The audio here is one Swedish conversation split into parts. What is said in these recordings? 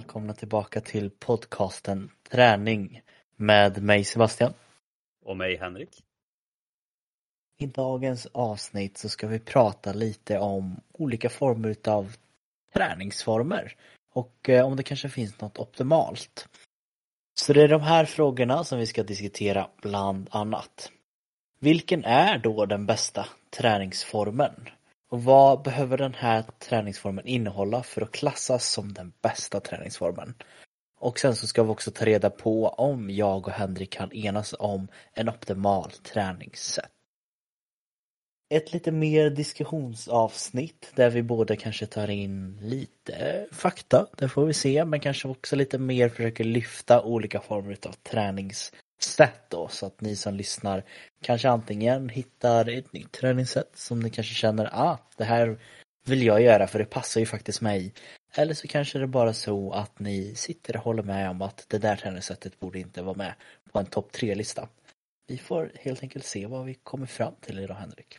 Välkomna tillbaka till podcasten Träning med mig Sebastian. Och mig Henrik. I dagens avsnitt så ska vi prata lite om olika former utav träningsformer och eh, om det kanske finns något optimalt. Så det är de här frågorna som vi ska diskutera bland annat. Vilken är då den bästa träningsformen? Och vad behöver den här träningsformen innehålla för att klassas som den bästa träningsformen? Och sen så ska vi också ta reda på om jag och Henrik kan enas om en optimal träningssätt. Ett lite mer diskussionsavsnitt där vi båda kanske tar in lite fakta, det får vi se, men kanske också lite mer försöker lyfta olika former av tränings sätt då så att ni som lyssnar kanske antingen hittar ett nytt träningssätt som ni kanske känner ah, det här vill jag göra för det passar ju faktiskt mig. Eller så kanske det är bara så att ni sitter och håller med om att det där träningssättet borde inte vara med på en topp tre-lista. Vi får helt enkelt se vad vi kommer fram till idag Henrik.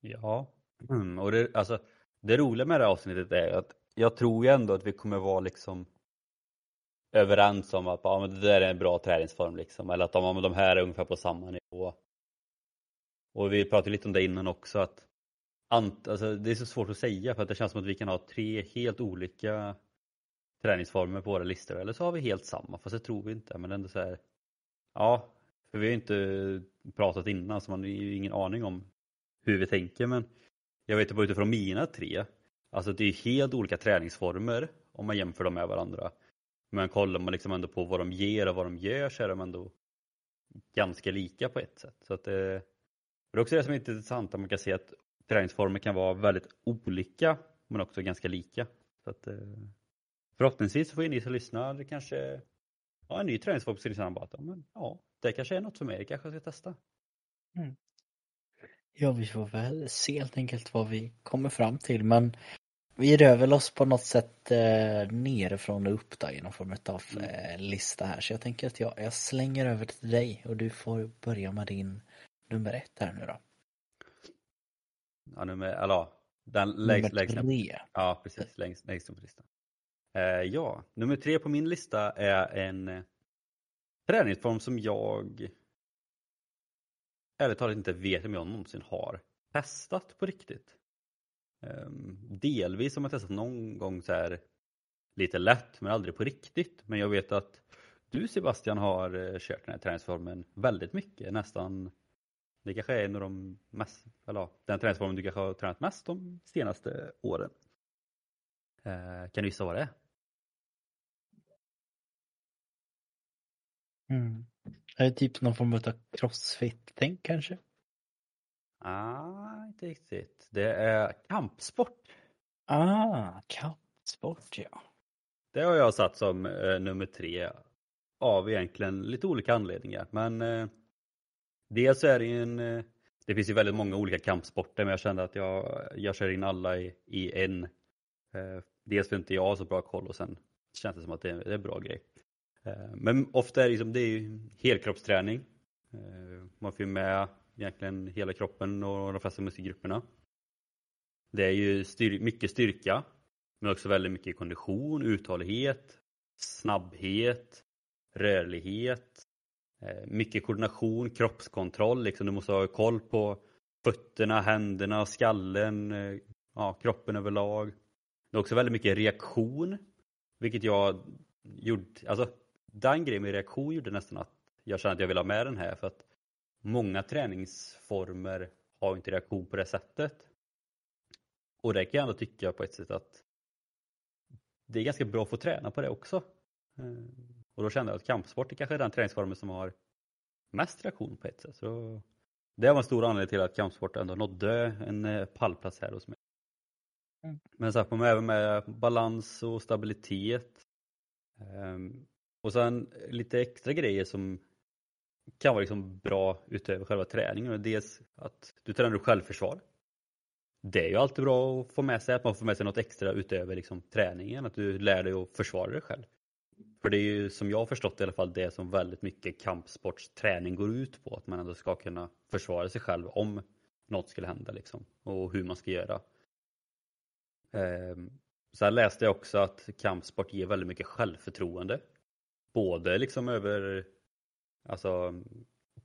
Ja, mm, och det, alltså, det roliga med det här avsnittet är att jag tror ju ändå att vi kommer vara liksom överens om att ja, men det där är en bra träningsform liksom. Eller att de, de här är ungefär på samma nivå. Och vi pratade lite om det innan också att ant, alltså, det är så svårt att säga för att det känns som att vi kan ha tre helt olika träningsformer på våra listor eller så har vi helt samma fast det tror vi inte men ändå så här Ja, för vi har inte pratat innan så man har ju ingen aning om hur vi tänker men jag vet ju bara utifrån mina tre Alltså det är helt olika träningsformer om man jämför dem med varandra. Men kollar man liksom ändå på vad de ger och vad de gör så är de ändå ganska lika på ett sätt. Så att det, det är också det som är intressant att man kan se att träningsformer kan vara väldigt olika men också ganska lika. Så att, eh, förhoppningsvis får ni som lyssnar kanske ja, en ny träningsform så lyssnar bara att men, ja, det kanske är något för mig, det kanske jag ska testa. Mm. Ja, vi får väl se helt enkelt vad vi kommer fram till men vi rör väl oss på något sätt eh, nerifrån och upp då, i någon form av eh, lista här. Så jag tänker att jag, jag slänger över till dig och du får börja med din nummer ett här nu då. Ja, nummer, eller den längst, nummer längst, tre. Ja, precis, längst, längst upp på listan. Eh, ja, nummer tre på min lista är en eh, träningsform som jag ärligt talat inte vet om jag någonsin har testat på riktigt. Ehm, delvis har man testat någon gång så här lite lätt men aldrig på riktigt. Men jag vet att du Sebastian har eh, kört den här träningsformen väldigt mycket, nästan det kanske är en av de mest, eller den träningsformen du kanske har tränat mest de senaste åren. Eh, kan du gissa vad det är? Mm. Är det typ någon form av crossfit-tänk kanske? Ah, inte riktigt. Det är kampsport. Ah, kampsport ja. Det har jag satt som eh, nummer tre av egentligen lite olika anledningar. Men eh, dels är det ju en, eh, det finns ju väldigt många olika kampsporter men jag kände att jag, jag kör in alla i, i en. Eh, dels för inte jag har så bra koll och sen känns det som att det är, det är en bra grej. Eh, men ofta är det, liksom, det är ju helkroppsträning. Eh, man får ju med egentligen hela kroppen och de flesta muskelgrupperna. Det är ju styr mycket styrka, men också väldigt mycket kondition, uthållighet, snabbhet, rörlighet, eh, mycket koordination, kroppskontroll. Liksom du måste ha koll på fötterna, händerna, skallen, eh, ja, kroppen överlag. Det är också väldigt mycket reaktion, vilket jag gjorde, alltså den grejen med reaktion gjorde nästan att jag kände att jag ville ha med den här för att många träningsformer har inte reaktion på det sättet. Och det kan jag ändå tycka på ett sätt att det är ganska bra att få träna på det också. Eh, och då kände jag att kampsport är kanske den träningsformen som har mest reaktion på ett sätt. Så det var en stor anledning till att kampsport ändå nådde en eh, pallplats här hos mig. Mm. Men så man även med balans och stabilitet. Ehm, och sen lite extra grejer som kan vara liksom bra utöver själva träningen. Dels att du tränar självförsvar. Det är ju alltid bra att få med sig, att man får med sig något extra utöver liksom träningen, att du lär dig att försvara dig själv. För det är ju som jag har förstått i alla fall det som väldigt mycket kampsportsträning går ut på, att man ändå ska kunna försvara sig själv om något skulle hända liksom, och hur man ska göra. Ehm, Sen läste jag också att kampsport ger väldigt mycket självförtroende. Både liksom över alltså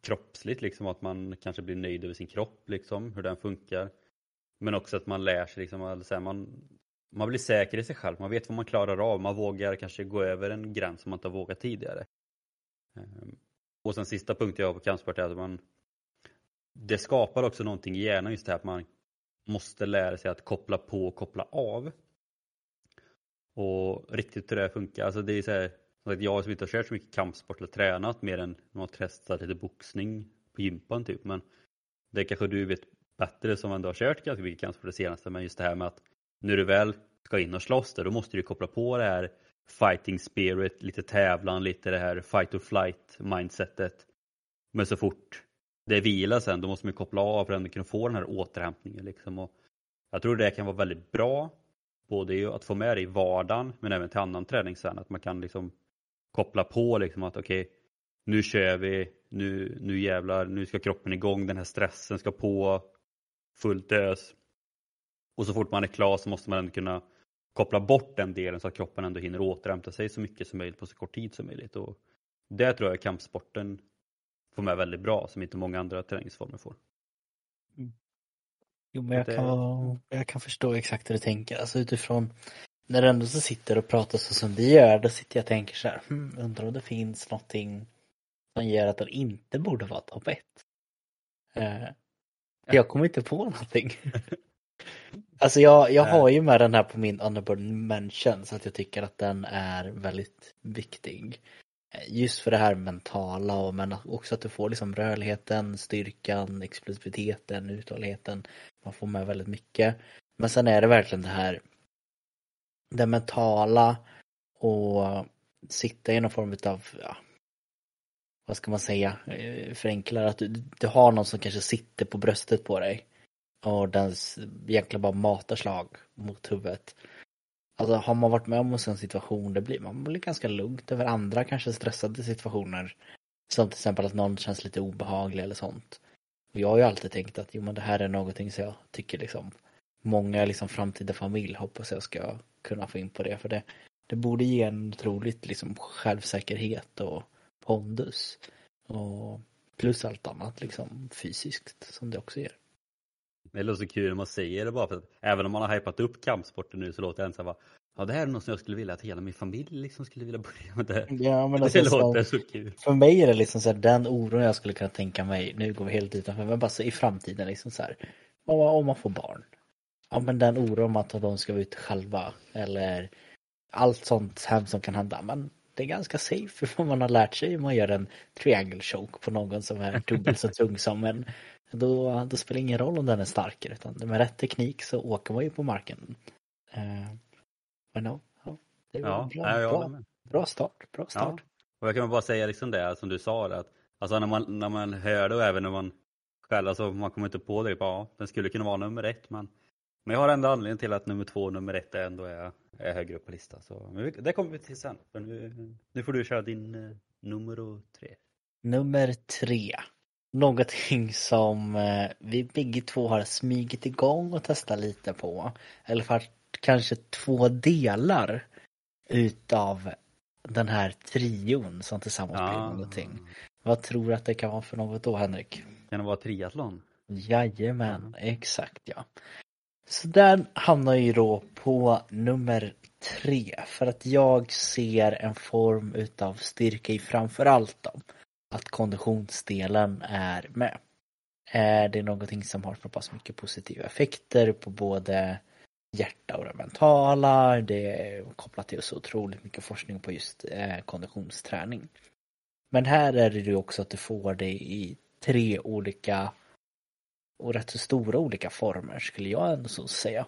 kroppsligt liksom att man kanske blir nöjd över sin kropp liksom, hur den funkar. Men också att man lär sig liksom, alltså, man, man blir säker i sig själv, man vet vad man klarar av, man vågar kanske gå över en gräns som man inte har vågat tidigare. Ehm, och sen sista punkten jag har på kampsport är att man det skapar också någonting i hjärnan just det här att man måste lära sig att koppla på och koppla av. Och riktigt hur det funkar, alltså det är så här, Alltså, jag som typ inte har kört så mycket kampsport eller tränat mer än man har testat lite boxning på gympan typ men det kanske du vet bättre som ändå har kört ganska mycket kampsport det senaste men just det här med att när du väl ska in och slåss där då måste du koppla på det här fighting spirit, lite tävlan, lite det här fight or flight mindsetet. Men så fort det är vila sen då måste man koppla av för att kunna få den här återhämtningen liksom. Och jag tror det kan vara väldigt bra både att få med det i vardagen men även till annan träning sen att man kan liksom koppla på liksom att okej okay, nu kör vi, nu, nu jävlar, nu ska kroppen igång, den här stressen ska på fullt ös. Och så fort man är klar så måste man ändå kunna koppla bort den delen så att kroppen ändå hinner återhämta sig så mycket som möjligt på så kort tid som möjligt. Och det tror jag kampsporten får med väldigt bra som inte många andra träningsformer får. Mm. Jo, men jag, det... kan, jag kan förstå exakt hur du tänker. Alltså utifrån när du ändå så sitter och pratar så som vi gör, då sitter jag och tänker så här, hmm, undrar om det finns någonting som gör att den inte borde vara topp ett. Uh, jag kommer inte på någonting. alltså jag, jag har ju med den här på min honorable mention så att jag tycker att den är väldigt viktig. Eh, just för det här mentala och men också att du får liksom rörligheten, styrkan, explosiviteten, uthålligheten. Man får med väldigt mycket. Men sen är det verkligen det här det mentala och sitta i någon form av, ja, vad ska man säga, eh, förenklar att du, du har någon som kanske sitter på bröstet på dig och den egentligen bara matar slag mot huvudet. Alltså har man varit med om en sån situation, det blir man blir ganska lugnt över andra kanske stressade situationer. Som till exempel att någon känns lite obehaglig eller sånt. Och jag har ju alltid tänkt att jo men det här är någonting som jag tycker liksom många liksom framtida familj hoppas jag ska kunna få in på det. För det, det borde ge en otroligt liksom självsäkerhet och pondus. Och plus allt annat liksom fysiskt som det också ger. Det låter så kul när man säger det bara för att även om man har hypat upp kampsporten nu så låter det ändå bara Ja det här är något som jag skulle vilja att hela min familj liksom skulle vilja börja med det. Ja, men alltså, det låter så, så kul. För mig är det liksom så här, den oron jag skulle kunna tänka mig, nu går vi helt utanför, men bara så i framtiden liksom så här, om man får barn, ja men den oron att de ska vara ute själva eller allt sånt hemskt som kan hända. Men det är ganska safe för man har lärt sig. Man gör en triangle choke på någon som är dubbelt så tung som en. Då, då spelar det ingen roll om den är starkare utan med rätt teknik så åker man ju på marken. Uh, men no, ja, det var ja, bra, ja, bra, bra, start. Bra start. Ja. Och jag kan bara säga liksom det som du sa att alltså när man, när man hör det och även när man själv, alltså man kommer inte på det, ja den skulle kunna vara nummer ett men men jag har ändå anledning till att nummer två och nummer ett ändå är, är högre upp på listan. Så, men det kommer vi till sen. För nu, nu får du köra din uh, nummer tre. Nummer tre. Någonting som uh, vi bägge två har smugit igång och testat lite på. Eller för kanske två delar utav den här trion som tillsammans blir ah. någonting. Vad tror du att det kan vara för något då Henrik? Kan det vara triathlon? Jajamän, mm. exakt ja. Så där hamnar ju då på nummer tre för att jag ser en form utav styrka i framförallt då, att konditionsdelen är med. Eh, det är någonting som har så pass mycket positiva effekter på både hjärta och det mentala. Det är kopplat till så otroligt mycket forskning på just eh, konditionsträning. Men här är det ju också att du får det i tre olika och rätt så stora olika former skulle jag ändå så säga.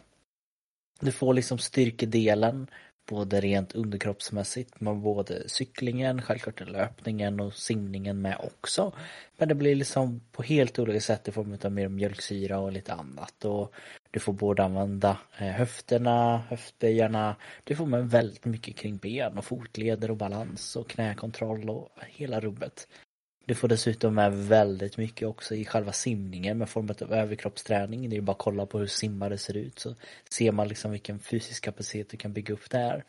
Du får liksom styrkedelen både rent underkroppsmässigt med både cyklingen, självklart löpningen och simningen med också. Men det blir liksom på helt olika sätt i form av mer mjölksyra och lite annat. Och du får både använda eh, höfterna, höftböjarna, du får med väldigt mycket kring ben och fotleder och balans och knäkontroll och hela rubbet. Du får dessutom med väldigt mycket också i själva simningen med form av typ överkroppsträning. Det är ju bara att kolla på hur simmare ser ut så ser man liksom vilken fysisk kapacitet du kan bygga upp där.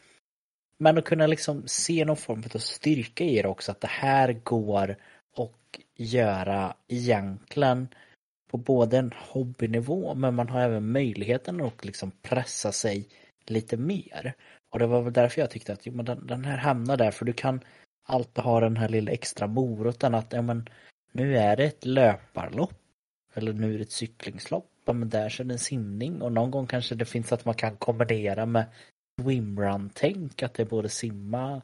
Men att kunna liksom se någon form av styrka i det också, att det här går och göra egentligen på både en hobbynivå men man har även möjligheten att liksom pressa sig lite mer. Och det var väl därför jag tyckte att jo, men den, den här hamnar där för du kan alltid ha den här lilla extra moroten att ja, men, nu är det ett löparlopp eller nu är det ett cyklingslopp. Ja, men där så är det en simning och någon gång kanske det finns att man kan kombinera med swimrun-tänk, att det är både simma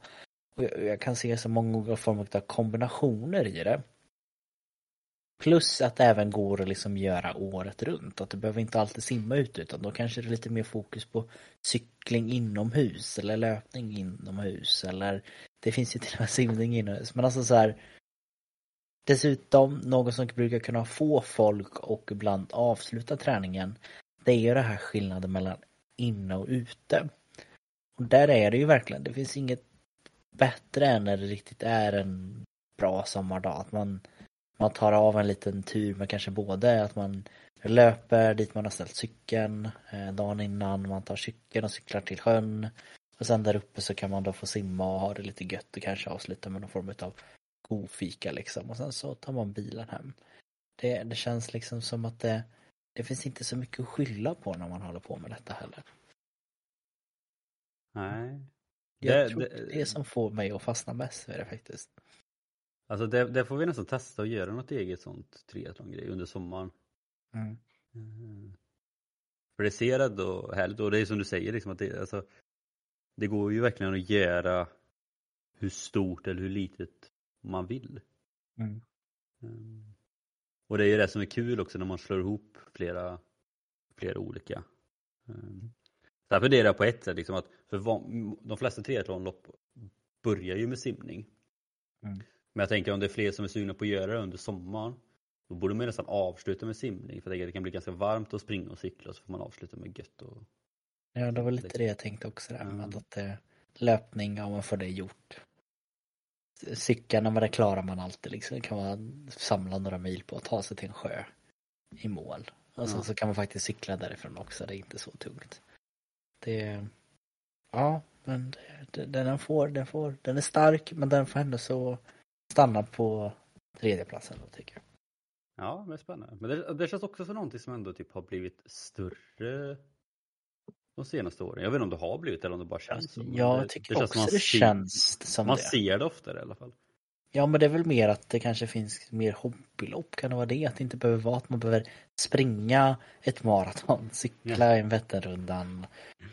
och jag, jag kan se så många olika former av kombinationer i det. Plus att det även går att liksom göra året runt. Att du behöver inte alltid simma ute utan då kanske det är lite mer fokus på cykling inomhus eller löpning inomhus eller det finns ju till och med simning inomhus. Men alltså så här Dessutom något som brukar kunna få folk och ibland avsluta träningen det är ju den här skillnaden mellan inne och ute. Och där är det ju verkligen, det finns inget bättre än när det riktigt är en bra sommardag. Att man man tar av en liten tur med kanske både att man löper dit man har ställt cykeln eh, dagen innan, man tar cykeln och cyklar till sjön. Och sen där uppe så kan man då få simma och ha det lite gött och kanske avsluta med någon form av god fika liksom. Och sen så tar man bilen hem. Det, det känns liksom som att det, det finns inte så mycket att skylla på när man håller på med detta heller. Nej. Jag Det- tror det- det, är som får mig att fastna mest med det faktiskt. Alltså det, det får vi nästan testa att göra något eget sånt triathlon-grej under sommaren. Mm. Mm. För det ser ändå härligt och det är som du säger liksom att det, alltså, det går ju verkligen att göra hur stort eller hur litet man vill. Mm. Mm. Och det är ju det som är kul också när man slår ihop flera, flera olika. Mm. Där funderar jag på ett sätt liksom att för van, de flesta triathlonlopp börjar ju med simning. Mm. Men jag tänker om det är fler som är sugna på att göra det under sommaren då borde man nästan avsluta med simning för jag tänker att det kan bli ganska varmt att springa och cykla så får man avsluta med gött och Ja, det var lite det jag tänkte också där med att det, löpning, ja man får det gjort. Cykeln, men det klarar man alltid liksom. Det kan man samla några mil på att ta sig till en sjö i mål. Och sen Ja. så kan man faktiskt cykla därifrån också, det är inte så tungt. Det, ja, men det, det, den får, den får, den är stark men den får ändå så stanna på tredjeplatsen då tycker jag. Ja, men spännande. Men det, det känns också som någonting som ändå typ har blivit större de senaste åren. Jag vet inte om det har blivit eller om det bara känns så. Jag det, tycker känns också som man det ser- känns som Man det. ser det oftare i alla fall. Ja men det är väl mer att det kanske finns mer hobbylopp, kan det vara det? Att det inte behöver vara att man behöver springa ett maraton, cykla en Vätternrundan.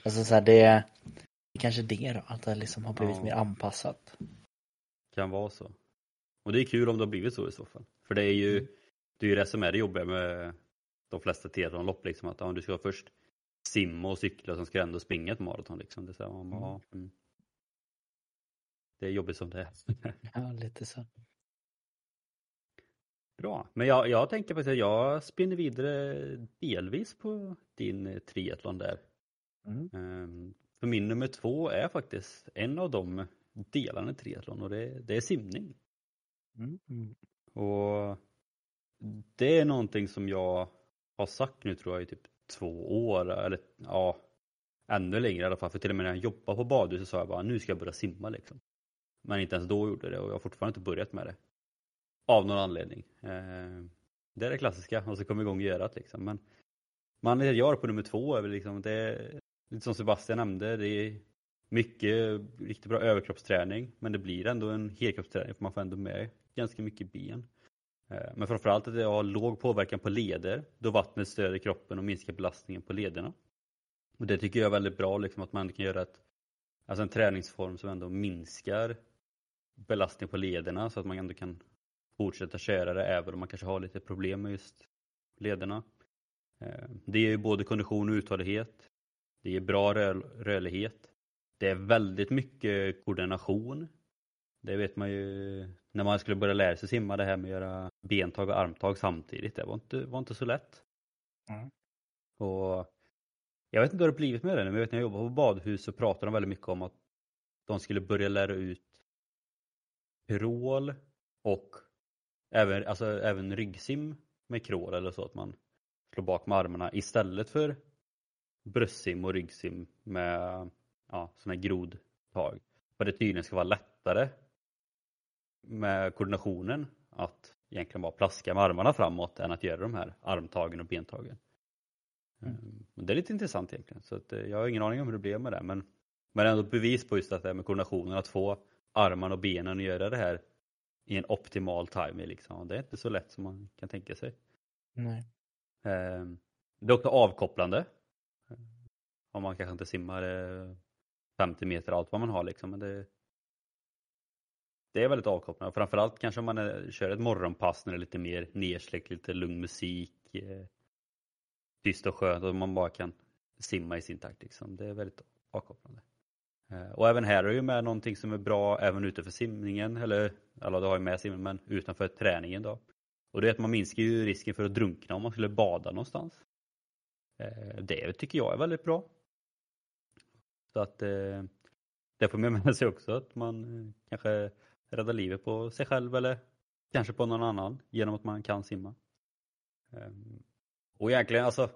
Alltså så här, det, det är kanske det då, att det liksom har blivit Ja. mer anpassat. Kan vara så. Och det är kul om det har blivit så i så fall. För det är ju Mm. det, är ju det som är det jobbiga med de flesta triathlonlopp. Liksom, att ja, du ska först simma och cykla sen ska ändå springa ett maraton. Liksom. Det, är så här, man, bara, ja, mm. det är jobbigt som det är. Ja, lite så. Bra, men jag, jag tänker faktiskt att jag spinner vidare delvis på din triathlon där. Mm. Ehm, För min nummer två är faktiskt en av de delarna i triathlon och det, det är simning. Mm. Mm. Och det är någonting som jag har sagt nu tror jag i typ två år eller ja ännu längre i alla fall för till och med när jag jobbade på badhuset sa jag bara nu ska jag börja simma liksom. Men inte ens då gjorde jag det och jag har fortfarande inte börjat med det. Av någon anledning. Eh, det är det klassiska och så kommer igång och göra det liksom. Men man gör på nummer två är väl liksom det är, lite som Sebastian nämnde, det är mycket riktigt bra överkroppsträning men det blir ändå en helkroppsträning för man får ändå med ganska mycket ben. Eh, men framförallt att det har låg påverkan på leder då vattnet stöder kroppen och minskar belastningen på lederna. Och det tycker jag är väldigt bra liksom att man kan göra ett, alltså en träningsform som ändå minskar belastning på lederna så att man ändå kan fortsätta köra det även om man kanske har lite problem med just lederna. Eh, det är ju både kondition och uthållighet. Det är bra rör- rörlighet. Det är väldigt mycket koordination. Det vet man ju när man skulle börja lära sig simma det här med att göra bentag och armtag samtidigt. Det var inte, var inte så lätt. Mm. Och jag vet inte hur det har blivit med det nu, men jag vet när jag jobbade på badhus så pratade de väldigt mycket om att de skulle börja lära ut crawl och även, alltså, även ryggsim med crawl eller så att man slår bak med armarna istället för bröstsim och ryggsim med ja, sådana här grodtag. För det tydligen ska vara lättare med koordinationen att egentligen bara plaska med armarna framåt än att göra de här armtagen och bentagen. Mm. Ehm, det är lite intressant egentligen så att, eh, jag har ingen aning om hur det blev med det men, men ändå bevis på just att det med koordinationen att få armarna och benen att göra det här i en optimal timing liksom. Det är inte så lätt som man kan tänka sig. Nej. Ehm, det är också avkopplande. Om man kanske inte simmar 50 meter allt vad man har liksom. Men det, det är väldigt avkopplande. Framförallt kanske om man är, kör ett morgonpass när det är lite mer nersläckt, lite lugn musik. Eh, tyst och skönt och man bara kan simma i sin takt. Liksom. Det är väldigt avkopplande. Eh, och även här är det ju med någonting som är bra även utanför simningen, eller alla du har ju med simningen, men utanför träningen då. Och det är att man minskar ju risken för att drunkna om man skulle bada någonstans. Eh, det tycker jag är väldigt bra. Så att eh, det får man med sig också att man eh, kanske rädda livet på sig själv eller kanske på någon annan genom att man kan simma. Ehm, och egentligen alltså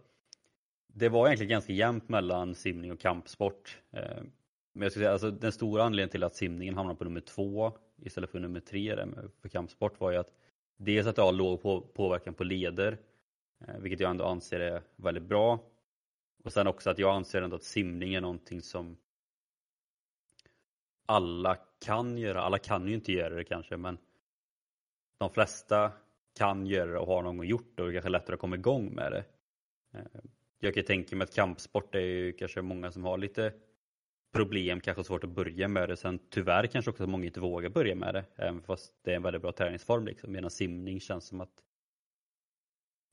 det var egentligen ganska jämnt mellan simning och kampsport. Ehm, men jag skulle säga alltså den stora anledningen till att simningen hamnade på nummer två istället för nummer tre för kampsport var ju att dels att det har låg på, påverkan på leder eh, vilket jag ändå anser är väldigt bra. Och sen också att jag anser ändå att simning är någonting som alla kan göra. Alla kan ju inte göra det kanske men de flesta kan göra det och har någon gång gjort det och det är kanske lättare att komma igång med det. Eh, jag kan tänka mig att kampsport är ju kanske många som har lite problem, kanske svårt att börja med det. Sen tyvärr kanske också att många inte vågar börja med det, även fast det är en väldigt bra träningsform. Liksom. Medan simning känns som att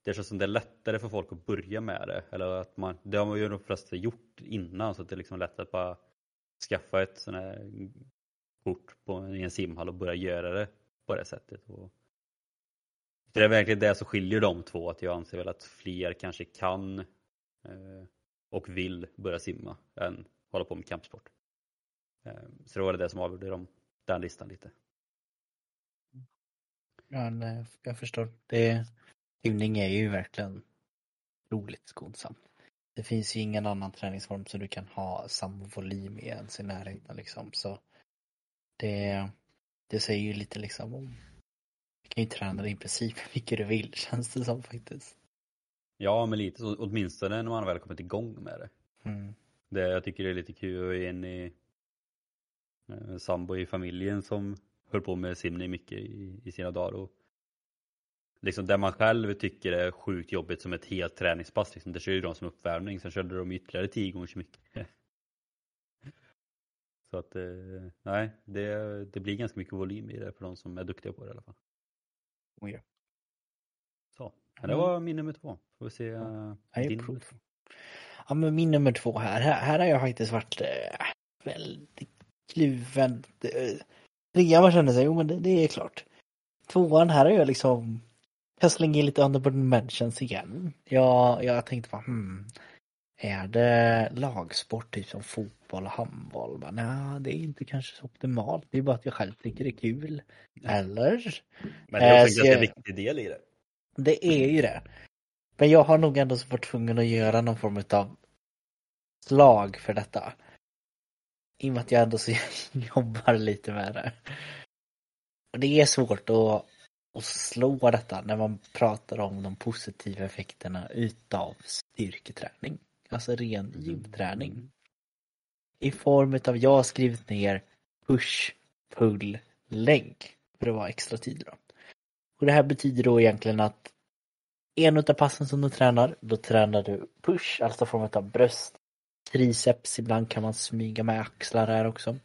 det känns som det är lättare för folk att börja med det. Eller att man, det har man ju de flesta gjort innan så att det är liksom lätt att bara skaffa ett sånt här kort på, i en simhall och börja göra det på det sättet. Och det är verkligen det som skiljer de två, att jag anser väl att fler kanske kan eh, och vill börja simma än hålla på med kampsport. Eh, så det var det som avgjorde dem, den listan lite. Ja, nej, eh, jag förstår. Det, simning är ju verkligen roligt skonsamt. Det finns ju ingen annan träningsform som du kan ha samma volym i ens i närheten liksom. Så det, det säger ju lite liksom om du kan ju träna dig i princip vilket du vill känns det som faktiskt. Ja men lite så, åtminstone när man väl kommit igång med det. Mm. Det, jag tycker det är lite kul att en i eh, sambo i familjen som höll på med simning mycket i, i sina dagar. Och liksom det man själv tycker är sjukt jobbigt som ett helt träningspass, liksom, det ju de som uppvärmning, sen körde de ytterligare tio gånger så mycket. Så att eh, nej, det, det blir ganska mycket volym i det för de som är duktiga på det i alla fall. Oh ja. Så, det var min nummer två. Får vi se ja, din nummer två. Ja men min nummer två här, här, här har jag faktiskt varit äh, väldigt kluven. Trean var kände sig, jo men det, det, är klart. Tvåan här har jag liksom, jag slänger in lite honorable mentions igen. Jag, jag tänkte bara, hmm, är det lagsport typ som fotboll och handboll? Nej, det är inte kanske så optimalt. Det är bara att jag själv tycker det är kul. Eller? Men det är också en ganska viktig del i det. Det är ju det. Men jag har nog ändå varit tvungen att göra någon form av slag för detta. I och med att jag ändå så jobbar lite med det. Och det är svårt att, att slå detta när man pratar om de positiva effekterna utav styrketräning. Alltså ren gymträning. I form av, jag har skrivit ner push, pull, lägg. För att vara extra tydlig då. Och det här betyder då egentligen att en utav passen som du tränar, då tränar du push, alltså form av bröst, triceps, ibland kan man smyga med axlar här också.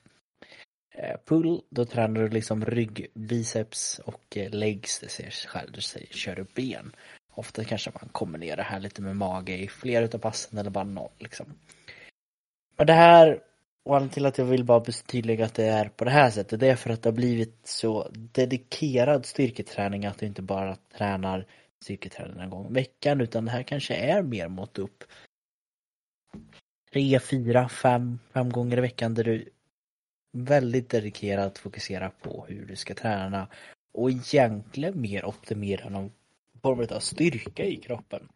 Eh, pull, då tränar du liksom rygg, biceps och eh, legs, det ser själv, du säger, kör du ben. Ofta kanske man kombinerar det här lite med mage i flera utav passen eller bara noll liksom. Och det här, och anledningen till att jag vill bara tydliga att det är på det här sättet, det är för att det har blivit så dedikerad styrketräning att du inte bara tränar styrketräning en gång i veckan utan det här kanske är mer mot upp tre, fyra, fem, fem gånger i veckan där du väldigt dedikerat fokusera på hur du ska träna och egentligen mer optimera någon form av styrka i kroppen.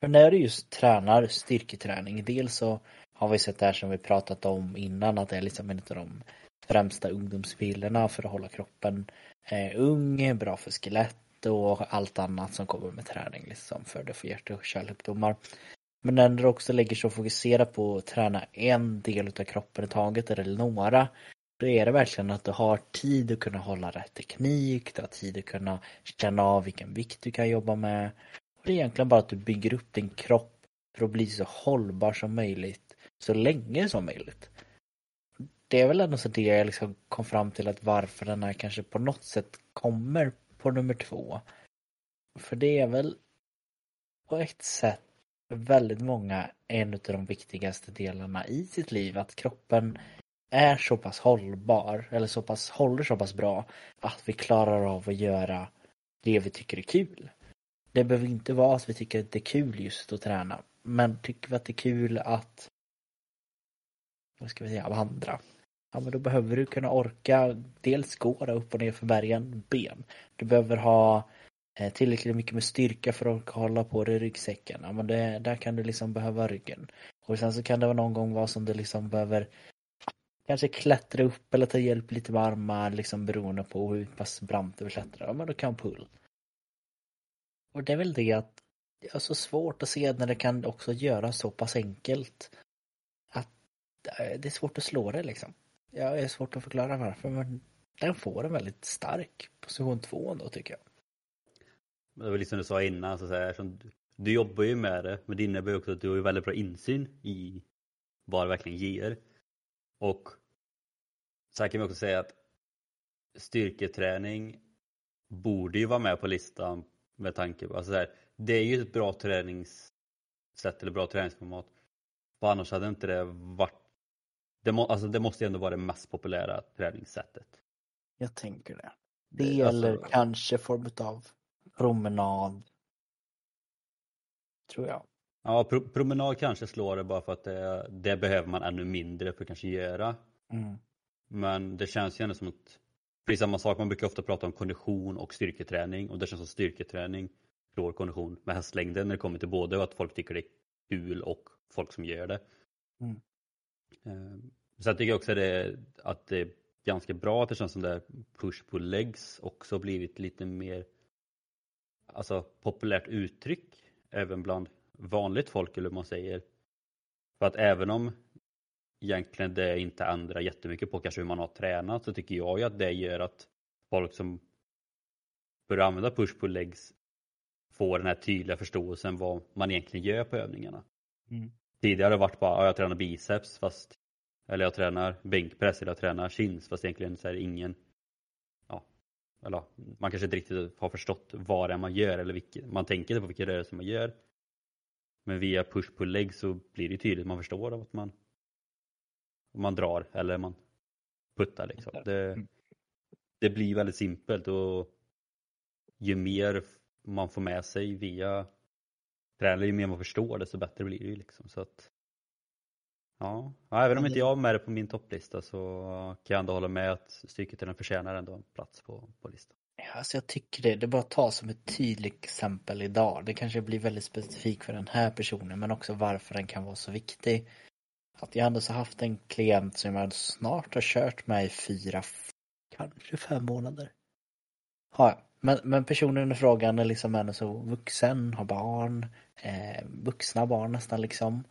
För när du just tränar styrketräning, dels så har vi sett det här som vi pratat om innan att det är liksom en av de främsta ungdomsbilderna för att hålla kroppen eh, ung, bra för skelett och allt annat som kommer med träning liksom för det för hjärt och kärlsjukdomar. Men när du också lägger så fokuserar på att träna en del av kroppen i taget eller några då är det verkligen att du har tid att kunna hålla rätt teknik, du har tid att kunna känna av vilken vikt du kan jobba med. Och det är egentligen bara att du bygger upp din kropp för att bli så hållbar som möjligt så länge som möjligt. Det är väl ändå så det jag liksom kom fram till att varför den här kanske på något sätt kommer på nummer två. För det är väl på ett sätt väldigt många en av de viktigaste delarna i sitt liv. Att kroppen är så pass hållbar eller så pass, håller så pass bra att vi klarar av att göra det vi tycker är kul. Det behöver inte vara att vi tycker att det är kul just att träna. Men tycker vi att det är kul att vad ska vi säga, vandra. Ja men då behöver du kunna orka dels gå upp och ner för bergen, ben. Du behöver ha Eh, tillräckligt mycket med styrka för att hålla på dig ryggsäcken. Ja men det, där kan du liksom behöva ryggen. Och sen så kan det vara någon gång vara som du liksom behöver kanske klättra upp eller ta hjälp lite med armar liksom beroende på hur pass brant du vill klättra. Ja, men då kan pull. Och det är väl det att det är så svårt att se när det kan också göras så pass enkelt. Att eh, det är svårt att slå det liksom. Ja, det är svårt att förklara varför men den får en väldigt stark position två ändå tycker jag. Det var liksom du sa innan, så att säga, du jobbar ju med det men det innebär ju också att du har väldigt bra insyn i vad det verkligen ger. Och sen kan vi också säga att styrketräning borde ju vara med på listan med tanke på, alltså så här, det är ju ett bra träningssätt eller bra träningsformat. För annars hade inte det varit, det, må, alltså det måste ju ändå vara det mest populära träningssättet. Jag tänker det. Det alltså, eller kanske form av promenad. Tror jag. Ja, pro promenad kanske slår det bara för att det, det, behöver man ännu mindre för att kanske göra. Mm. Men det känns ju ändå som att det är samma sak, man brukar ofta prata om kondition och styrketräning och det känns som styrketräning slår kondition med hästlängden när det kommer till både att folk tycker det är kul och folk som gör det. Mm. Ehm, sen tycker jag också det, att det är ganska bra att det känns som det push pull legs också blivit lite mer alltså populärt uttryck även bland vanligt folk eller hur man säger. För att även om egentligen det inte ändrar jättemycket på kanske hur man har tränat så tycker jag ju att det gör att folk som börjar använda push pull legs får den här tydliga förståelsen vad man egentligen gör på övningarna. Mm. Tidigare har det varit bara, ja, jag tränar biceps fast eller jag tränar bänkpress eller jag tränar chins fast egentligen så är det ingen eller man kanske inte riktigt har förstått vad det är man gör eller vilket, man tänker inte på vilken rörelse man gör. Men via push pull leg så blir det tydligt, man förstår att man man drar eller man puttar liksom. Det, det blir väldigt simpelt och ju mer man får med sig via träning, ju mer man förstår desto bättre blir det ju liksom. Så att, ja. ja, även om inte jag har med det på min topplista så kan jag ändå hålla med att styrketräning förtjänar ändå en plats på, på listan. Alltså jag tycker det, det är bara att ta som ett tydligt exempel idag. Det kanske blir väldigt specifikt för den här personen men också varför den kan vara så viktig. Att jag ändå så haft en klient som jag snart har kört med i fyra, kanske fem månader. Ja, men, men personen i frågan är liksom ändå så vuxen, har barn, eh, vuxna barn nästan liksom.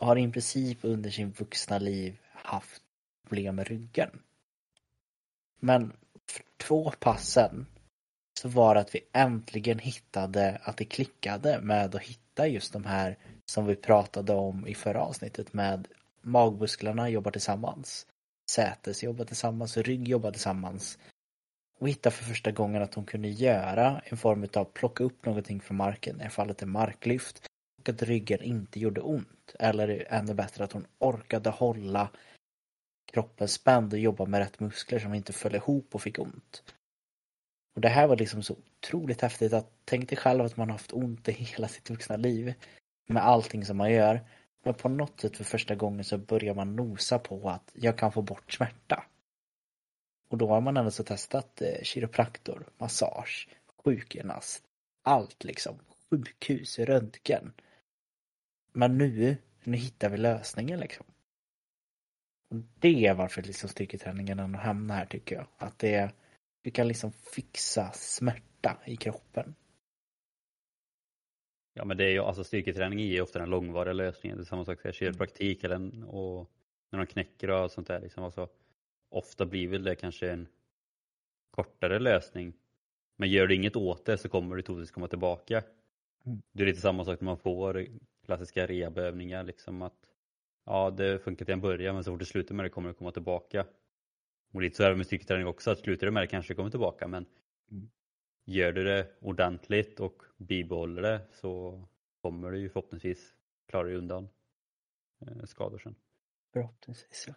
Och har i princip under sin vuxna liv haft problem med ryggen. Men för två passen så var det att vi äntligen hittade att det klickade med att hitta just de här som vi pratade om i förra avsnittet med magmusklerna jobbar tillsammans. Sätes jobbar tillsammans, rygg jobbar tillsammans. Och hitta för första gången att hon kunde göra en form av plocka upp någonting från marken, i fallet en marklyft. Och att ryggen inte gjorde ont. Eller ännu bättre att hon orkade hålla kroppen spänd och jobba med rätt muskler som inte föll ihop och fick ont. Och det här var liksom så otroligt häftigt att tänk dig själv att man har haft ont i hela sitt vuxna liv med allting som man gör. Men på något sätt för första gången så börjar man nosa på att jag kan få bort smärta. Och då har man alltså testat eh, kiropraktor, massage, sjukgymnast, allt liksom. Sjukhus, röntgen. Men nu, nu hittar vi lösningen liksom. Det är varför liksom styrketräningen hamnar här tycker jag. Att det, du kan liksom fixa smärta i kroppen. Ja men det är ju, alltså styrketräning är ju ofta den långvariga lösningen. Det är samma sak som kiropraktik eller och när de knäcker och sånt där liksom. Alltså, ofta blir väl det kanske en kortare lösning. Men gör du inget åt det så kommer du troligtvis komma tillbaka. Mm. Det är lite samma sak när man får klassiska rehabövningar liksom att ja det funkar till en början men så fort du slutar med det kommer det komma tillbaka. Och lite så är det med styrketräning också att slutar du med det kanske det kommer tillbaka men mm. gör du det ordentligt och bibehåller det så kommer du ju förhoppningsvis klara dig undan eh, skador sen. Förhoppningsvis ja.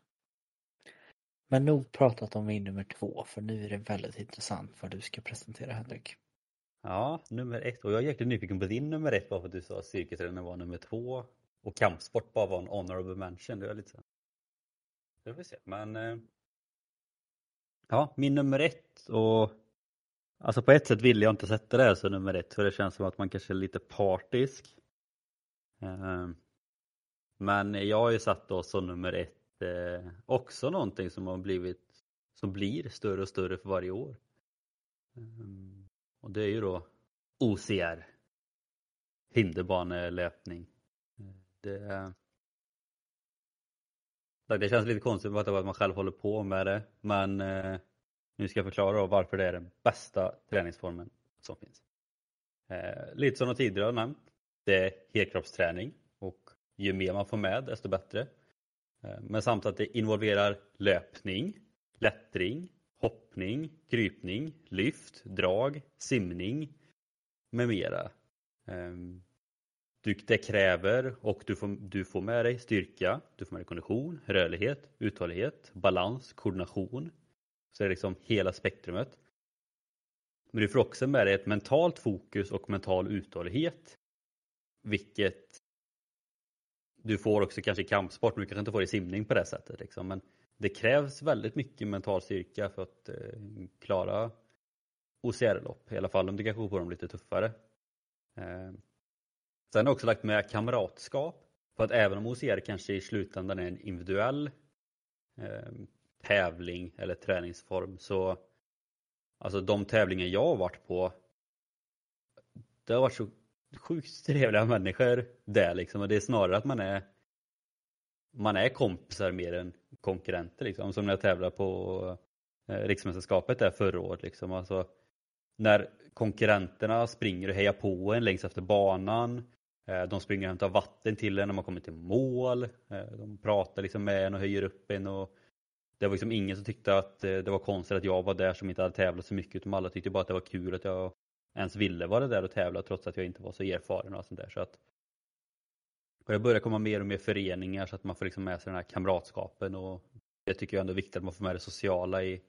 Men nog pratat om min nummer två för nu är det väldigt intressant vad du ska presentera Henrik. Ja, nummer ett. Och jag är jäkligt nyfiken på din nummer ett bara för att du sa att styrketräning var nummer två och kampsport bara var en honorable mention. Det är lite så. Det får vi se. Men eh, ja, min nummer ett och alltså på ett sätt ville jag inte sätta det här som nummer ett för det känns som att man kanske är lite partisk. Eh, men jag har ju satt då som nummer ett eh, också någonting som har blivit som blir större och större för varje år. Eh, och det är ju då OCR. Hinderbanelöpning. Det, det känns lite konstigt att man själv håller på med det men eh, nu ska jag förklara varför det är den bästa träningsformen som finns. Eh, lite som jag tidigare har nämnt, det är helkroppsträning och ju mer man får med desto bättre. Eh, men samt att det involverar löpning, klättring, hoppning, krypning, lyft, drag, simning med mera. Ehm, det kräver och du får, du får med dig styrka, du får med dig kondition, rörlighet, uthållighet, balans, koordination. Så det är liksom hela spektrumet. Men du får också med dig ett mentalt fokus och mental uthållighet. Vilket du får också kanske i kampsport, men du kanske inte får i simning på det sättet. Liksom. Men det krävs väldigt mycket mental styrka för att eh, klara OCR-lopp, i alla fall om du kanske går på dem lite tuffare. Eh, sen har jag också lagt med kamratskap, för att även om OCR kanske i slutändan är en individuell eh, tävling eller träningsform så Alltså de tävlingar jag har varit på Det har varit så sjukt trevliga människor där liksom. Och det är snarare att man är man är kompisar mer än konkurrenter liksom. Som när jag tävlade på eh, riksmästerskapet där förra året liksom. Alltså, när konkurrenterna springer och hejar på en längs efter banan. Eh, de springer och hämtar vatten till en när man kommer till mål. Eh, de pratar liksom med en och höjer upp en. Och det var liksom ingen som tyckte att det var konstigt att jag var där som inte hade tävlat så mycket. Utan alla tyckte bara att det var kul att jag ens ville vara där och tävla trots att jag inte var så erfaren och sånt där. Så att och det börjar komma mer och mer föreningar så att man får liksom med sig den här kamratskapen och det tycker jag ändå är viktigt att man får med det sociala i,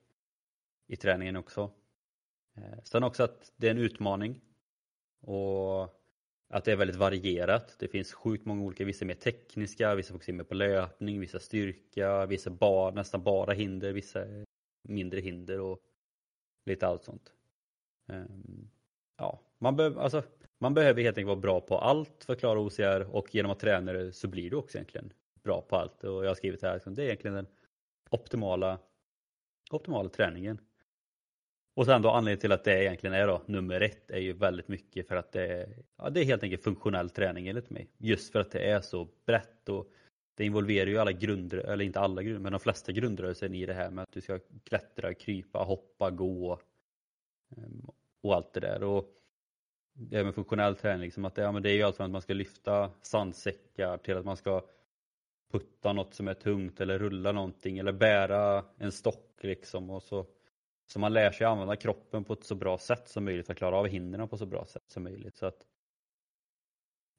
i träningen också. Eh, sen också att det är en utmaning och att det är väldigt varierat. Det finns sjukt många olika, vissa är mer tekniska, vissa fokuserar mer på löpning, vissa styrka, vissa bar, nästan bara hinder, vissa mindre hinder och lite allt sånt. Ehm, ja, man behöver, alltså man behöver helt enkelt vara bra på allt för att klara OCR och genom att träna det så blir du också egentligen bra på allt. Och jag har skrivit här, att det är egentligen den optimala, optimala träningen. Och sen då anledningen till att det egentligen är då nummer ett är ju väldigt mycket för att det är, ja, det är helt enkelt funktionell träning enligt mig. Just för att det är så brett och det involverar ju alla grunder, eller inte alla grunder, men de flesta grundrörelser i det här med att du ska klättra, krypa, hoppa, gå ehm, och allt det där. Och även funktionell träning, liksom att det, ja, men det är ju allt från att man ska lyfta sandsäckar till att man ska putta något som är tungt eller rulla någonting eller bära en stock liksom och så så man lär sig använda kroppen på ett så bra sätt som möjligt för att klara av hindren på så bra sätt som möjligt. Så att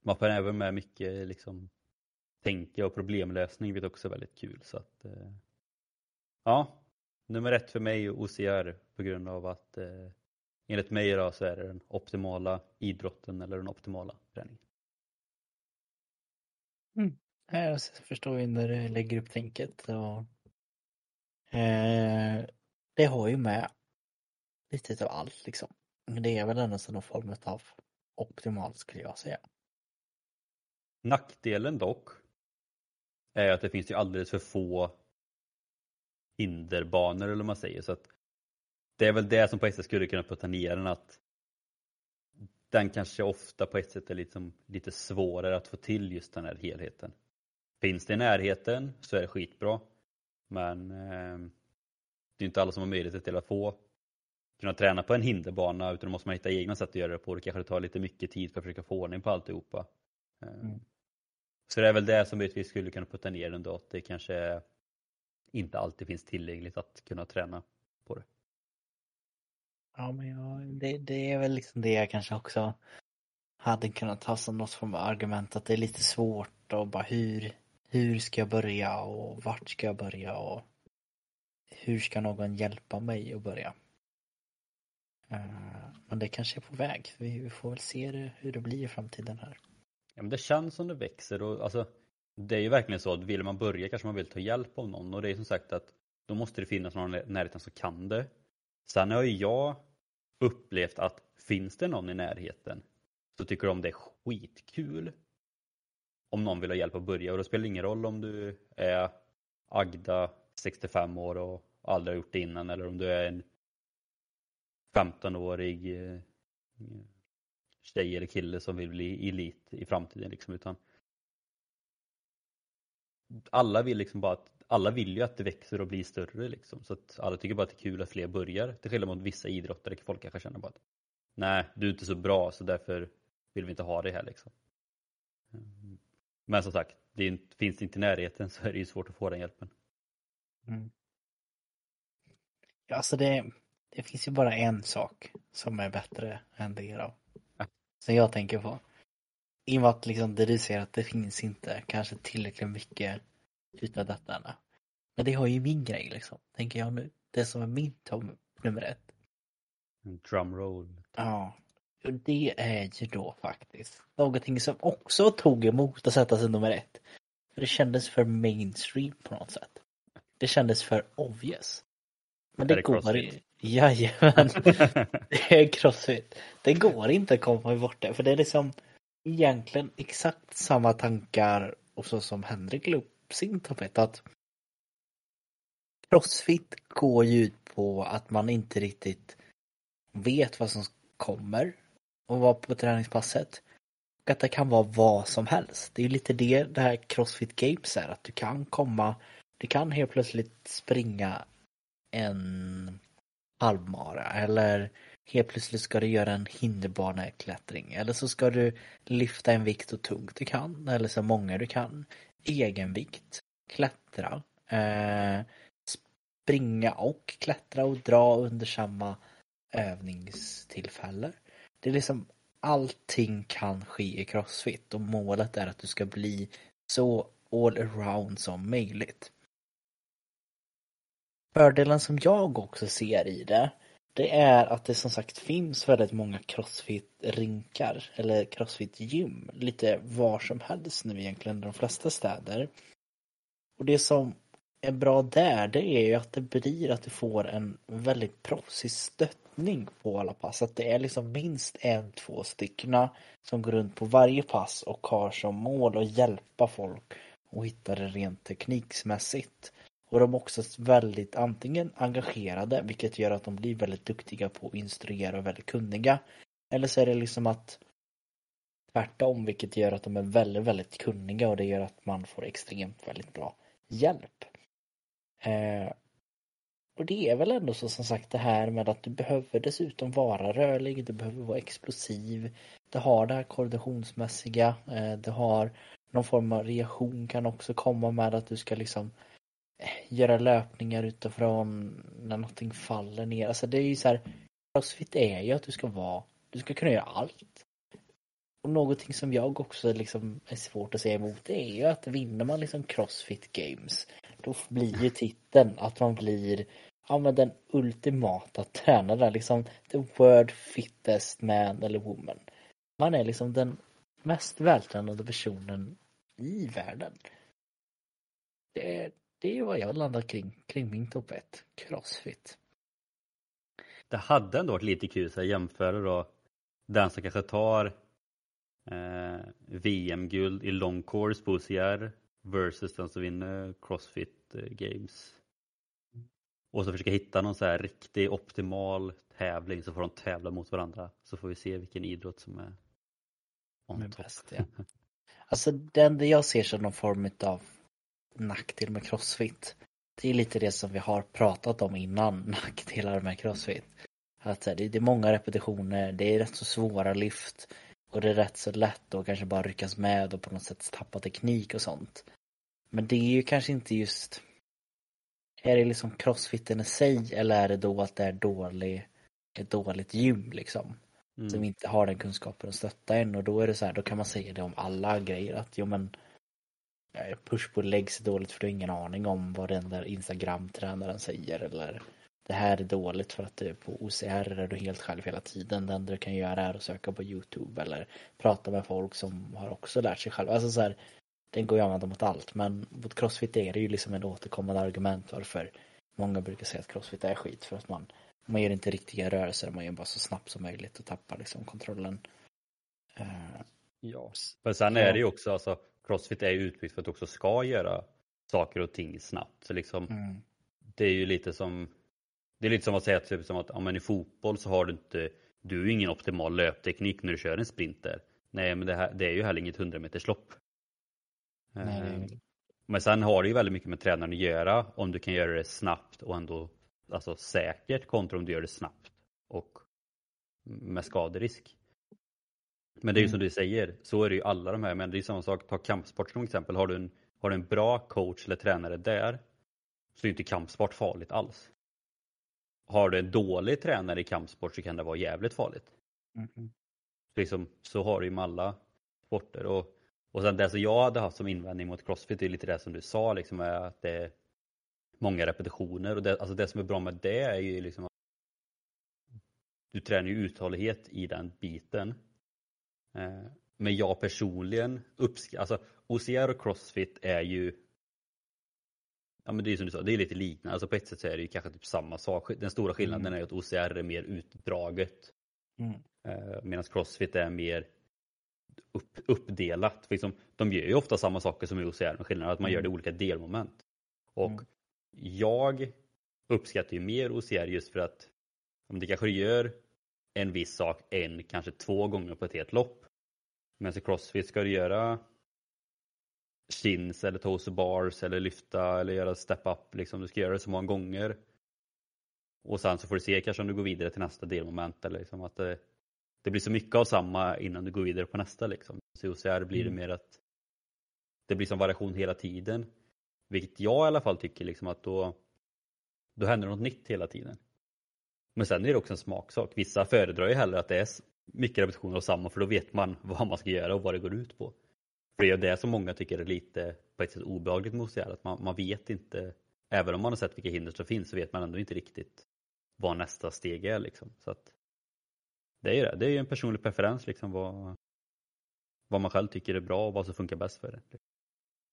man får även med mycket liksom tänka och problemlösning, vilket också är väldigt kul. Så att, eh, ja, nummer ett för mig är OCR på grund av att eh, enligt mig då så är det den optimala idrotten eller den optimala träningen. Mm. Jag förstår ju när du lägger upp tänket. Och, eh, det har ju med lite av allt liksom. Men det är väl ändå någon form av optimalt skulle jag säga. Nackdelen dock är att det finns ju alldeles för få hinderbanor eller vad man säger. Så att det är väl det som på ett sätt skulle kunna putta ner den att den kanske ofta på ett sätt är liksom lite svårare att få till just den här helheten. Finns det i närheten så är det skitbra. Men eh, det är inte alla som har möjlighet till att få kunna träna på en hinderbana utan då måste man hitta egna sätt att göra det på. Det kanske tar lite mycket tid för att försöka få ordning på alltihopa. Eh, mm. Så det är väl det som vi skulle kunna putta ner den då, att det kanske inte alltid finns tillgängligt att kunna träna på det. Ja, men jag, det, det är väl liksom det jag kanske också hade kunnat ha som något form av argument att det är lite svårt och bara hur, hur ska jag börja och vart ska jag börja och hur ska någon hjälpa mig att börja? Eh, men det kanske är på väg. Vi får väl se hur det blir i framtiden här. Ja, men det känns som det växer och alltså det är ju verkligen så att vill man börja kanske man vill ta hjälp av någon och det är som sagt att då måste det finnas någon i närheten som kan det. Sen har ju jag upplevt att finns det någon i närheten så tycker de det är skitkul om någon vill ha hjälp att börja. Och då spelar det ingen roll om du är Agda 65 år och aldrig har gjort det innan eller om du är en 15-årig eh, tjej eller kille som vill bli elit i framtiden liksom utan alla vill liksom bara att alla vill ju att det växer och blir större liksom så att alla tycker bara att det är kul att fler börjar till skillnad mot vissa idrottare folk kanske känner bara att nej du är inte så bra så därför vill vi inte ha det här liksom. Men som sagt, det inte, finns det inte i närheten så är det ju svårt att få den hjälpen. Mm. Ja, alltså det, det finns ju bara en sak som är bättre än det då. Som jag tänker på. I och med att liksom det du säger att det finns inte kanske tillräckligt mycket utav detta ännu. Men det har ju min grej liksom, tänker jag nu. Det som är min topp nummer ett. Drumroll. Ja. Och det är ju då faktiskt någonting som också tog emot att sätta sig nummer ett. För det kändes för mainstream på något sätt. Det kändes för obvious. Men det, det går crossfit? Jajamän. det är crossfit. Det går inte att komma bort det. För det är liksom egentligen exakt samma tankar och så som Henrik la upp sin tapet. Att crossfit går ju ut på att man inte riktigt vet vad som kommer och vara på träningspasset. Och att det kan vara vad som helst. Det är ju lite det det här Crossfit Games är. Att du kan komma, du kan helt plötsligt springa en halvmara eller helt plötsligt ska du göra en hinderbaneklättring eller så ska du lyfta en vikt så tungt du kan eller så många du kan. Egenvikt, klättra, eh, springa och klättra och dra under samma övningstillfälle. Det är liksom allting kan ske i crossfit och målet är att du ska bli så all around som möjligt. Fördelen som jag också ser i det, det är att det som sagt finns väldigt många crossfit-rinkar eller crossfit-gym lite var som helst nu egentligen i de flesta städer. Och det som är bra där, det är ju att det blir att du får en väldigt proffsig stöttning på alla pass. Att det är liksom minst en, två stycken som går runt på varje pass och har som mål att hjälpa folk och hitta det rent tekniksmässigt. Och de är också väldigt antingen engagerade, vilket gör att de blir väldigt duktiga på att instruera och väldigt kunniga. Eller så är det liksom att tvärtom, vilket gör att de är väldigt, väldigt kunniga och det gör att man får extremt väldigt bra hjälp. Eh, och det är väl ändå så som sagt det här med att du behöver dessutom vara rörlig, du behöver vara explosiv. Du har det här koordinationsmässiga, eh, du har någon form av reaktion kan också komma med att du ska liksom göra löpningar utifrån när någonting faller ner. Alltså det är ju så här, Crossfit är ju att du ska vara, du ska kunna göra allt. Och någonting som jag också liksom är svårt att säga emot det är ju att vinner man liksom Crossfit Games då blir ju titeln att man blir ja, men den ultimata tränaren, liksom the world fittest man eller woman. Man är liksom den mest vältränade personen i världen. Det är, det är vad jag landar kring, kring min topp 1. Crossfit. det hade ändå varit lite kul att jämföra då den som kanske tar eh, VM-guld i long course på OCR versus den som vinner Crossfit eh, Games. Och så försöka hitta någon så här riktig optimal tävling så får de tävla mot varandra så får vi se vilken idrott som är on top. Bäst, ja. Alltså det enda jag ser som någon form av nackdel med Crossfit det är lite det som vi har pratat om innan, nackdelar med Crossfit. Att det är många repetitioner, det är rätt så svåra lyft och det är rätt så lätt att kanske bara ryckas med och på något sätt tappa teknik och sånt. Men det är ju kanske inte just Är det liksom crossfiten i sig eller är det då att det är dålig, ett dåligt gym liksom? Mm. Som inte har den kunskapen att stötta en och då är det så här, då kan man säga det om alla grejer att jo men push på legs är dåligt för du har ingen aning om vad den där Instagram-tränaren säger eller det här är dåligt för att du på OCR är du helt själv hela tiden. Det enda du kan göra är att söka på Youtube eller prata med folk som har också lärt sig själva. Alltså så här, den går ju att använda mot allt men mot Crossfit är det ju liksom en återkommande argument varför många brukar säga att Crossfit är skit för att man, man gör inte riktiga rörelser, man gör bara så snabbt som möjligt och tappar liksom kontrollen. Uh, ja, men sen är det ju också alltså Crossfit är utbyggt för att du också ska göra saker och ting snabbt. Så liksom, mm. Det är ju lite som det är lite som att säga typ som att ja, men i fotboll så har du inte Du är ingen optimal löpteknik när du kör en sprinter. Nej men det, här, det är ju heller inget 100 meters lopp. Nej. Men sen har det ju väldigt mycket med tränaren att göra om du kan göra det snabbt och ändå alltså säkert kontra om du gör det snabbt och med skaderisk. Men det är ju som mm. du säger, så är det ju alla de här, men det är samma sak, ta kampsport som exempel. Har du en, har du en bra coach eller tränare där så är inte kampsport farligt alls. Har du en dålig tränare i kampsport så kan det vara jävligt farligt. Mm. Liksom, så har du ju med alla sporter. Och och sen det som jag hade haft som invändning mot Crossfit är lite det som du sa, liksom, är att det är många repetitioner. Och det, alltså det som är bra med det är ju liksom att du tränar ju uthållighet i den biten. Eh, men jag personligen uppskattar, alltså OCR och Crossfit är ju Ja men det är som du sa, det är lite liknande. Alltså på ett sätt så är det ju kanske typ samma sak. Den stora skillnaden mm. är att OCR är mer utdraget. Mm. Eh, Medan Crossfit är mer upp, uppdelat. Liksom, de gör ju ofta samma saker som i OCR med skillnaden att man gör det i mm. olika delmoment. Och mm. jag uppskattar ju mer OCR just för att om det kanske gör en viss sak en, kanske två gånger på ett helt lopp. Men så crossfit ska du göra chins eller toes bars eller lyfta eller göra step up liksom. Du ska göra det så många gånger. Och sen så får du se kanske om du går vidare till nästa delmoment eller liksom att det, det blir så mycket av samma innan du går vidare på nästa liksom. Så OCR blir det mm. mer att det blir som variation hela tiden. Vilket jag i alla fall tycker liksom att då, då händer något nytt hela tiden. Men sen är det också en smaksak. Vissa föredrar ju hellre att det är mycket repetitioner av samma för då vet man vad man ska göra och vad det går ut på. För det är det som många tycker är lite på ett sätt obehagligt med OCR, att man, man vet inte, även om man har sett vilka hinder som finns så vet man ändå inte riktigt vad nästa steg är liksom. Så att det är ju det, det är ju en personlig preferens liksom vad, vad man själv tycker är bra och vad som funkar bäst för det.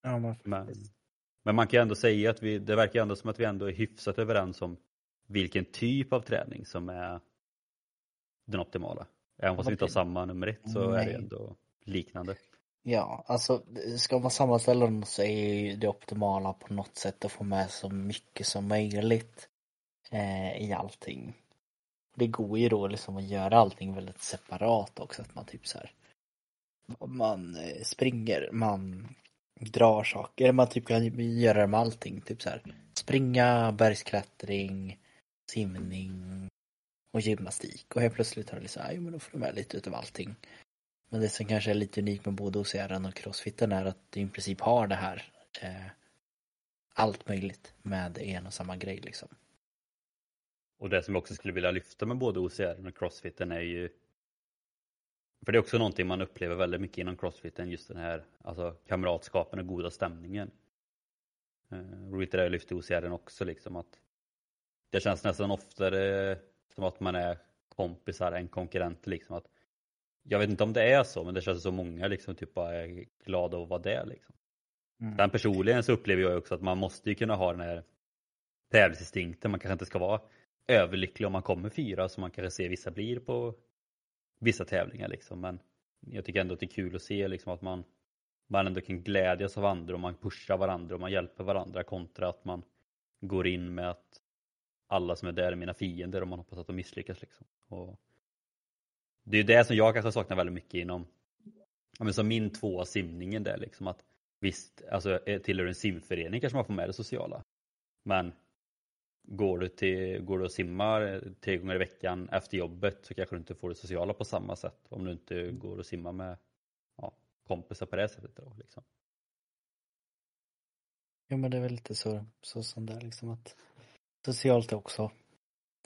Ja, men, men, men, man kan ju ändå säga att vi, det verkar ändå som att vi ändå är hyfsat överens om vilken typ av träning som är den optimala. Även fast vi inte har samma nummer ett så Nej. är det ändå liknande. Ja, alltså ska man sammanställa dem så är ju det optimala på något sätt att få med så mycket som möjligt eh, i allting. Det går ju då liksom att göra allting väldigt separat också, att man typ så här man eh, springer, man drar saker, man typ kan göra det med allting, typ så här springa, bergsklättring, simning och gymnastik och helt plötsligt har det liksom, ja men då får du med lite utav allting. Men det som kanske är lite unikt med både OCR och crossfiten är att du i princip har det här eh, allt möjligt med en och samma grej liksom. Och det som jag också skulle vilja lyfta med både OCR och crossfiten är ju för det är också någonting man upplever väldigt mycket inom crossfiten, just den här alltså, kamratskapen och goda stämningen. Eh, roligt det där jag lyfte OCR också liksom att det känns nästan oftare som att man är kompisar än konkurrenter liksom. Att, jag vet inte om det är så men det känns som många liksom typ bara är glada att vara det liksom. Mm. Sen personligen så upplever jag också att man måste ju kunna ha den här tävlingsinstinkten. Man kanske inte ska vara överlycklig om man kommer fyra som man kanske ser vissa blir på vissa tävlingar liksom. Men jag tycker ändå att det är kul att se liksom att man, man ändå kan glädjas av andra och man pushar varandra och man hjälper varandra kontra att man går in med att alla som är där är mina fiender och man hoppas att de misslyckas liksom. Och det är det som jag kanske saknar väldigt mycket inom, ja, men som min tvåa simningen där liksom att visst, alltså tillhör en simförening kanske man får med det sociala. Men går du, till, går du och simmar tre gånger i veckan efter jobbet så kanske du inte får det sociala på samma sätt om du inte går och simmar med ja, kompisar på det sättet. Då, liksom. Jo men det är väl lite så, så som det är liksom att socialt är också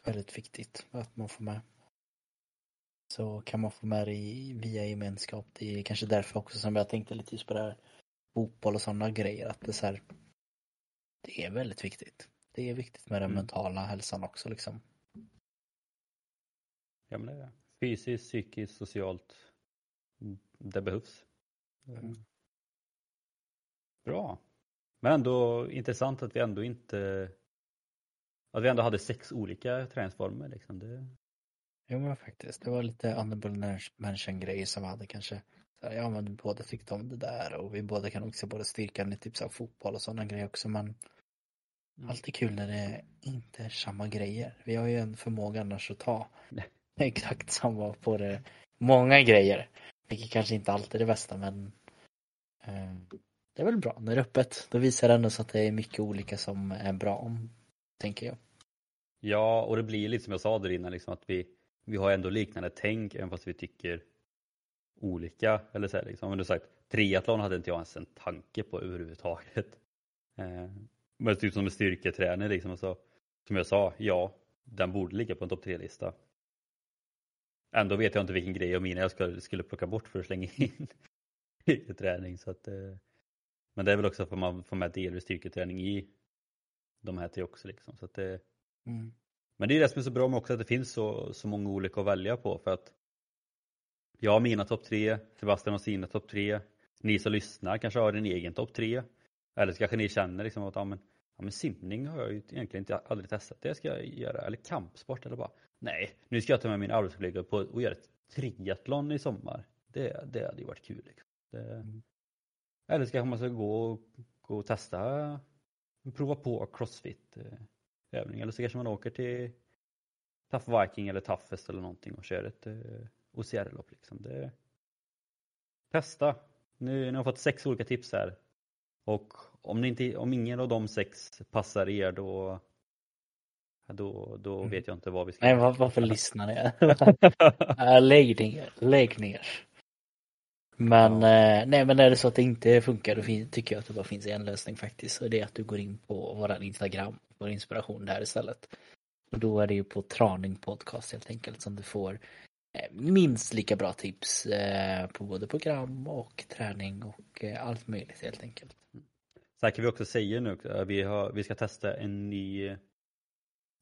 väldigt viktigt att man får med. Så kan man få med det via gemenskap. Det är kanske därför också som jag tänkte lite just på det här fotboll och sådana grejer att det är så här, det är väldigt viktigt. Det är viktigt med den mm. mentala hälsan också liksom. Ja men det är Fysiskt, psykiskt, socialt. Det behövs. Mm. Bra. Men ändå intressant att vi ändå inte att vi ändå hade sex olika träningsformer liksom. Det... Jo men faktiskt, det var lite honorable mention grejer som hade kanske. Så ja men vi båda tyckte om det där och vi båda kan också både styrkan i typ så fotboll och sådana grejer också men mm. alltid kul när det inte är samma grejer. Vi har ju en förmåga annars att ta exakt samma på det. Många grejer. Vilket kanske inte alltid är det bästa men eh, det är väl bra när det är öppet. Då visar det ändå så att det är mycket olika som är bra, tänker jag. Ja, och det blir lite som jag sa där innan, liksom att vi, vi har ändå liknande tänk även fast vi tycker olika. Eller så här, liksom. Men du sagt, triathlon hade inte jag ens en tanke på överhuvudtaget. Eh, men typ som en styrketräning liksom. Och så, som jag sa, ja, den borde ligga på en topp tre-lista. Ändå vet jag inte vilken grej av mina jag skulle, skulle plocka bort för att slänga in styrketräning. Så att, eh, men det är väl också för att man får med delvis styrketräning i de här tre också. Liksom. Så att det, mm. Men det är det som är så bra med också att det finns så, så många olika att välja på för att jag har mina topp tre, Sebastian har sina topp tre, ni som lyssnar kanske har en egen topp tre. Eller så kanske ni känner liksom att ja, men, ja, men simning har jag ju egentligen inte aldrig testat, det ska jag göra. Eller kampsport eller bara nej, nu ska jag ta med min arbetskollega på och göra ett triathlon i sommar. Det, det hade ju varit kul. Liksom. Det, mm. Eller så kanske man ska gå gå och testa, prova på crossfit eh, övning. Eller så kanske man åker till Tough Viking eller Toughest eller någonting och kör ett eh, OCR-lopp. Liksom. Det... Testa! Nu, ni har fått sex olika tips här. Och om, inte, om ingen av de sex passar er då då, då mm. vet jag inte vad vi ska Nej, var, varför lyssnar ni? lägg ner, lägg ner. Men, eh, nej men är det så att det inte funkar då tycker jag att det bara finns en lösning faktiskt. Och det är att du går in på våran Instagram, vår inspiration där istället. Och då är det ju på Traning Podcast helt enkelt som du får eh, minst lika bra tips eh, på både program och träning och allt möjligt helt enkelt. Sen kan vi också säga nu att vi, har, vi ska testa en ny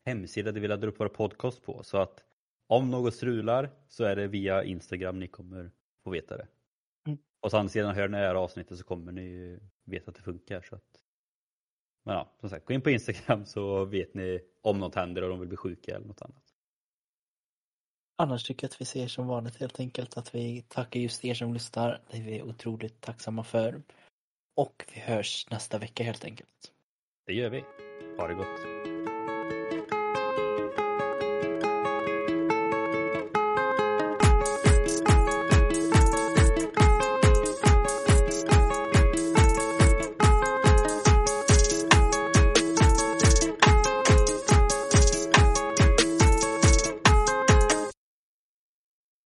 hemsida där vi laddar upp våra podcast på så att om något strular så är det via Instagram ni kommer få veta det. Mm. Och sen sedan hör ni det här avsnittet så kommer ni veta att det funkar. Så att... Men ja, som sagt, gå in på Instagram så vet ni om något händer och de vill bli sjuka eller något annat. Annars tycker jag att vi ser som vanligt helt enkelt att vi tackar just er som lyssnar. Det är vi otroligt tacksamma för. Och vi hörs nästa vecka helt enkelt. Det gör vi. Ha det gott.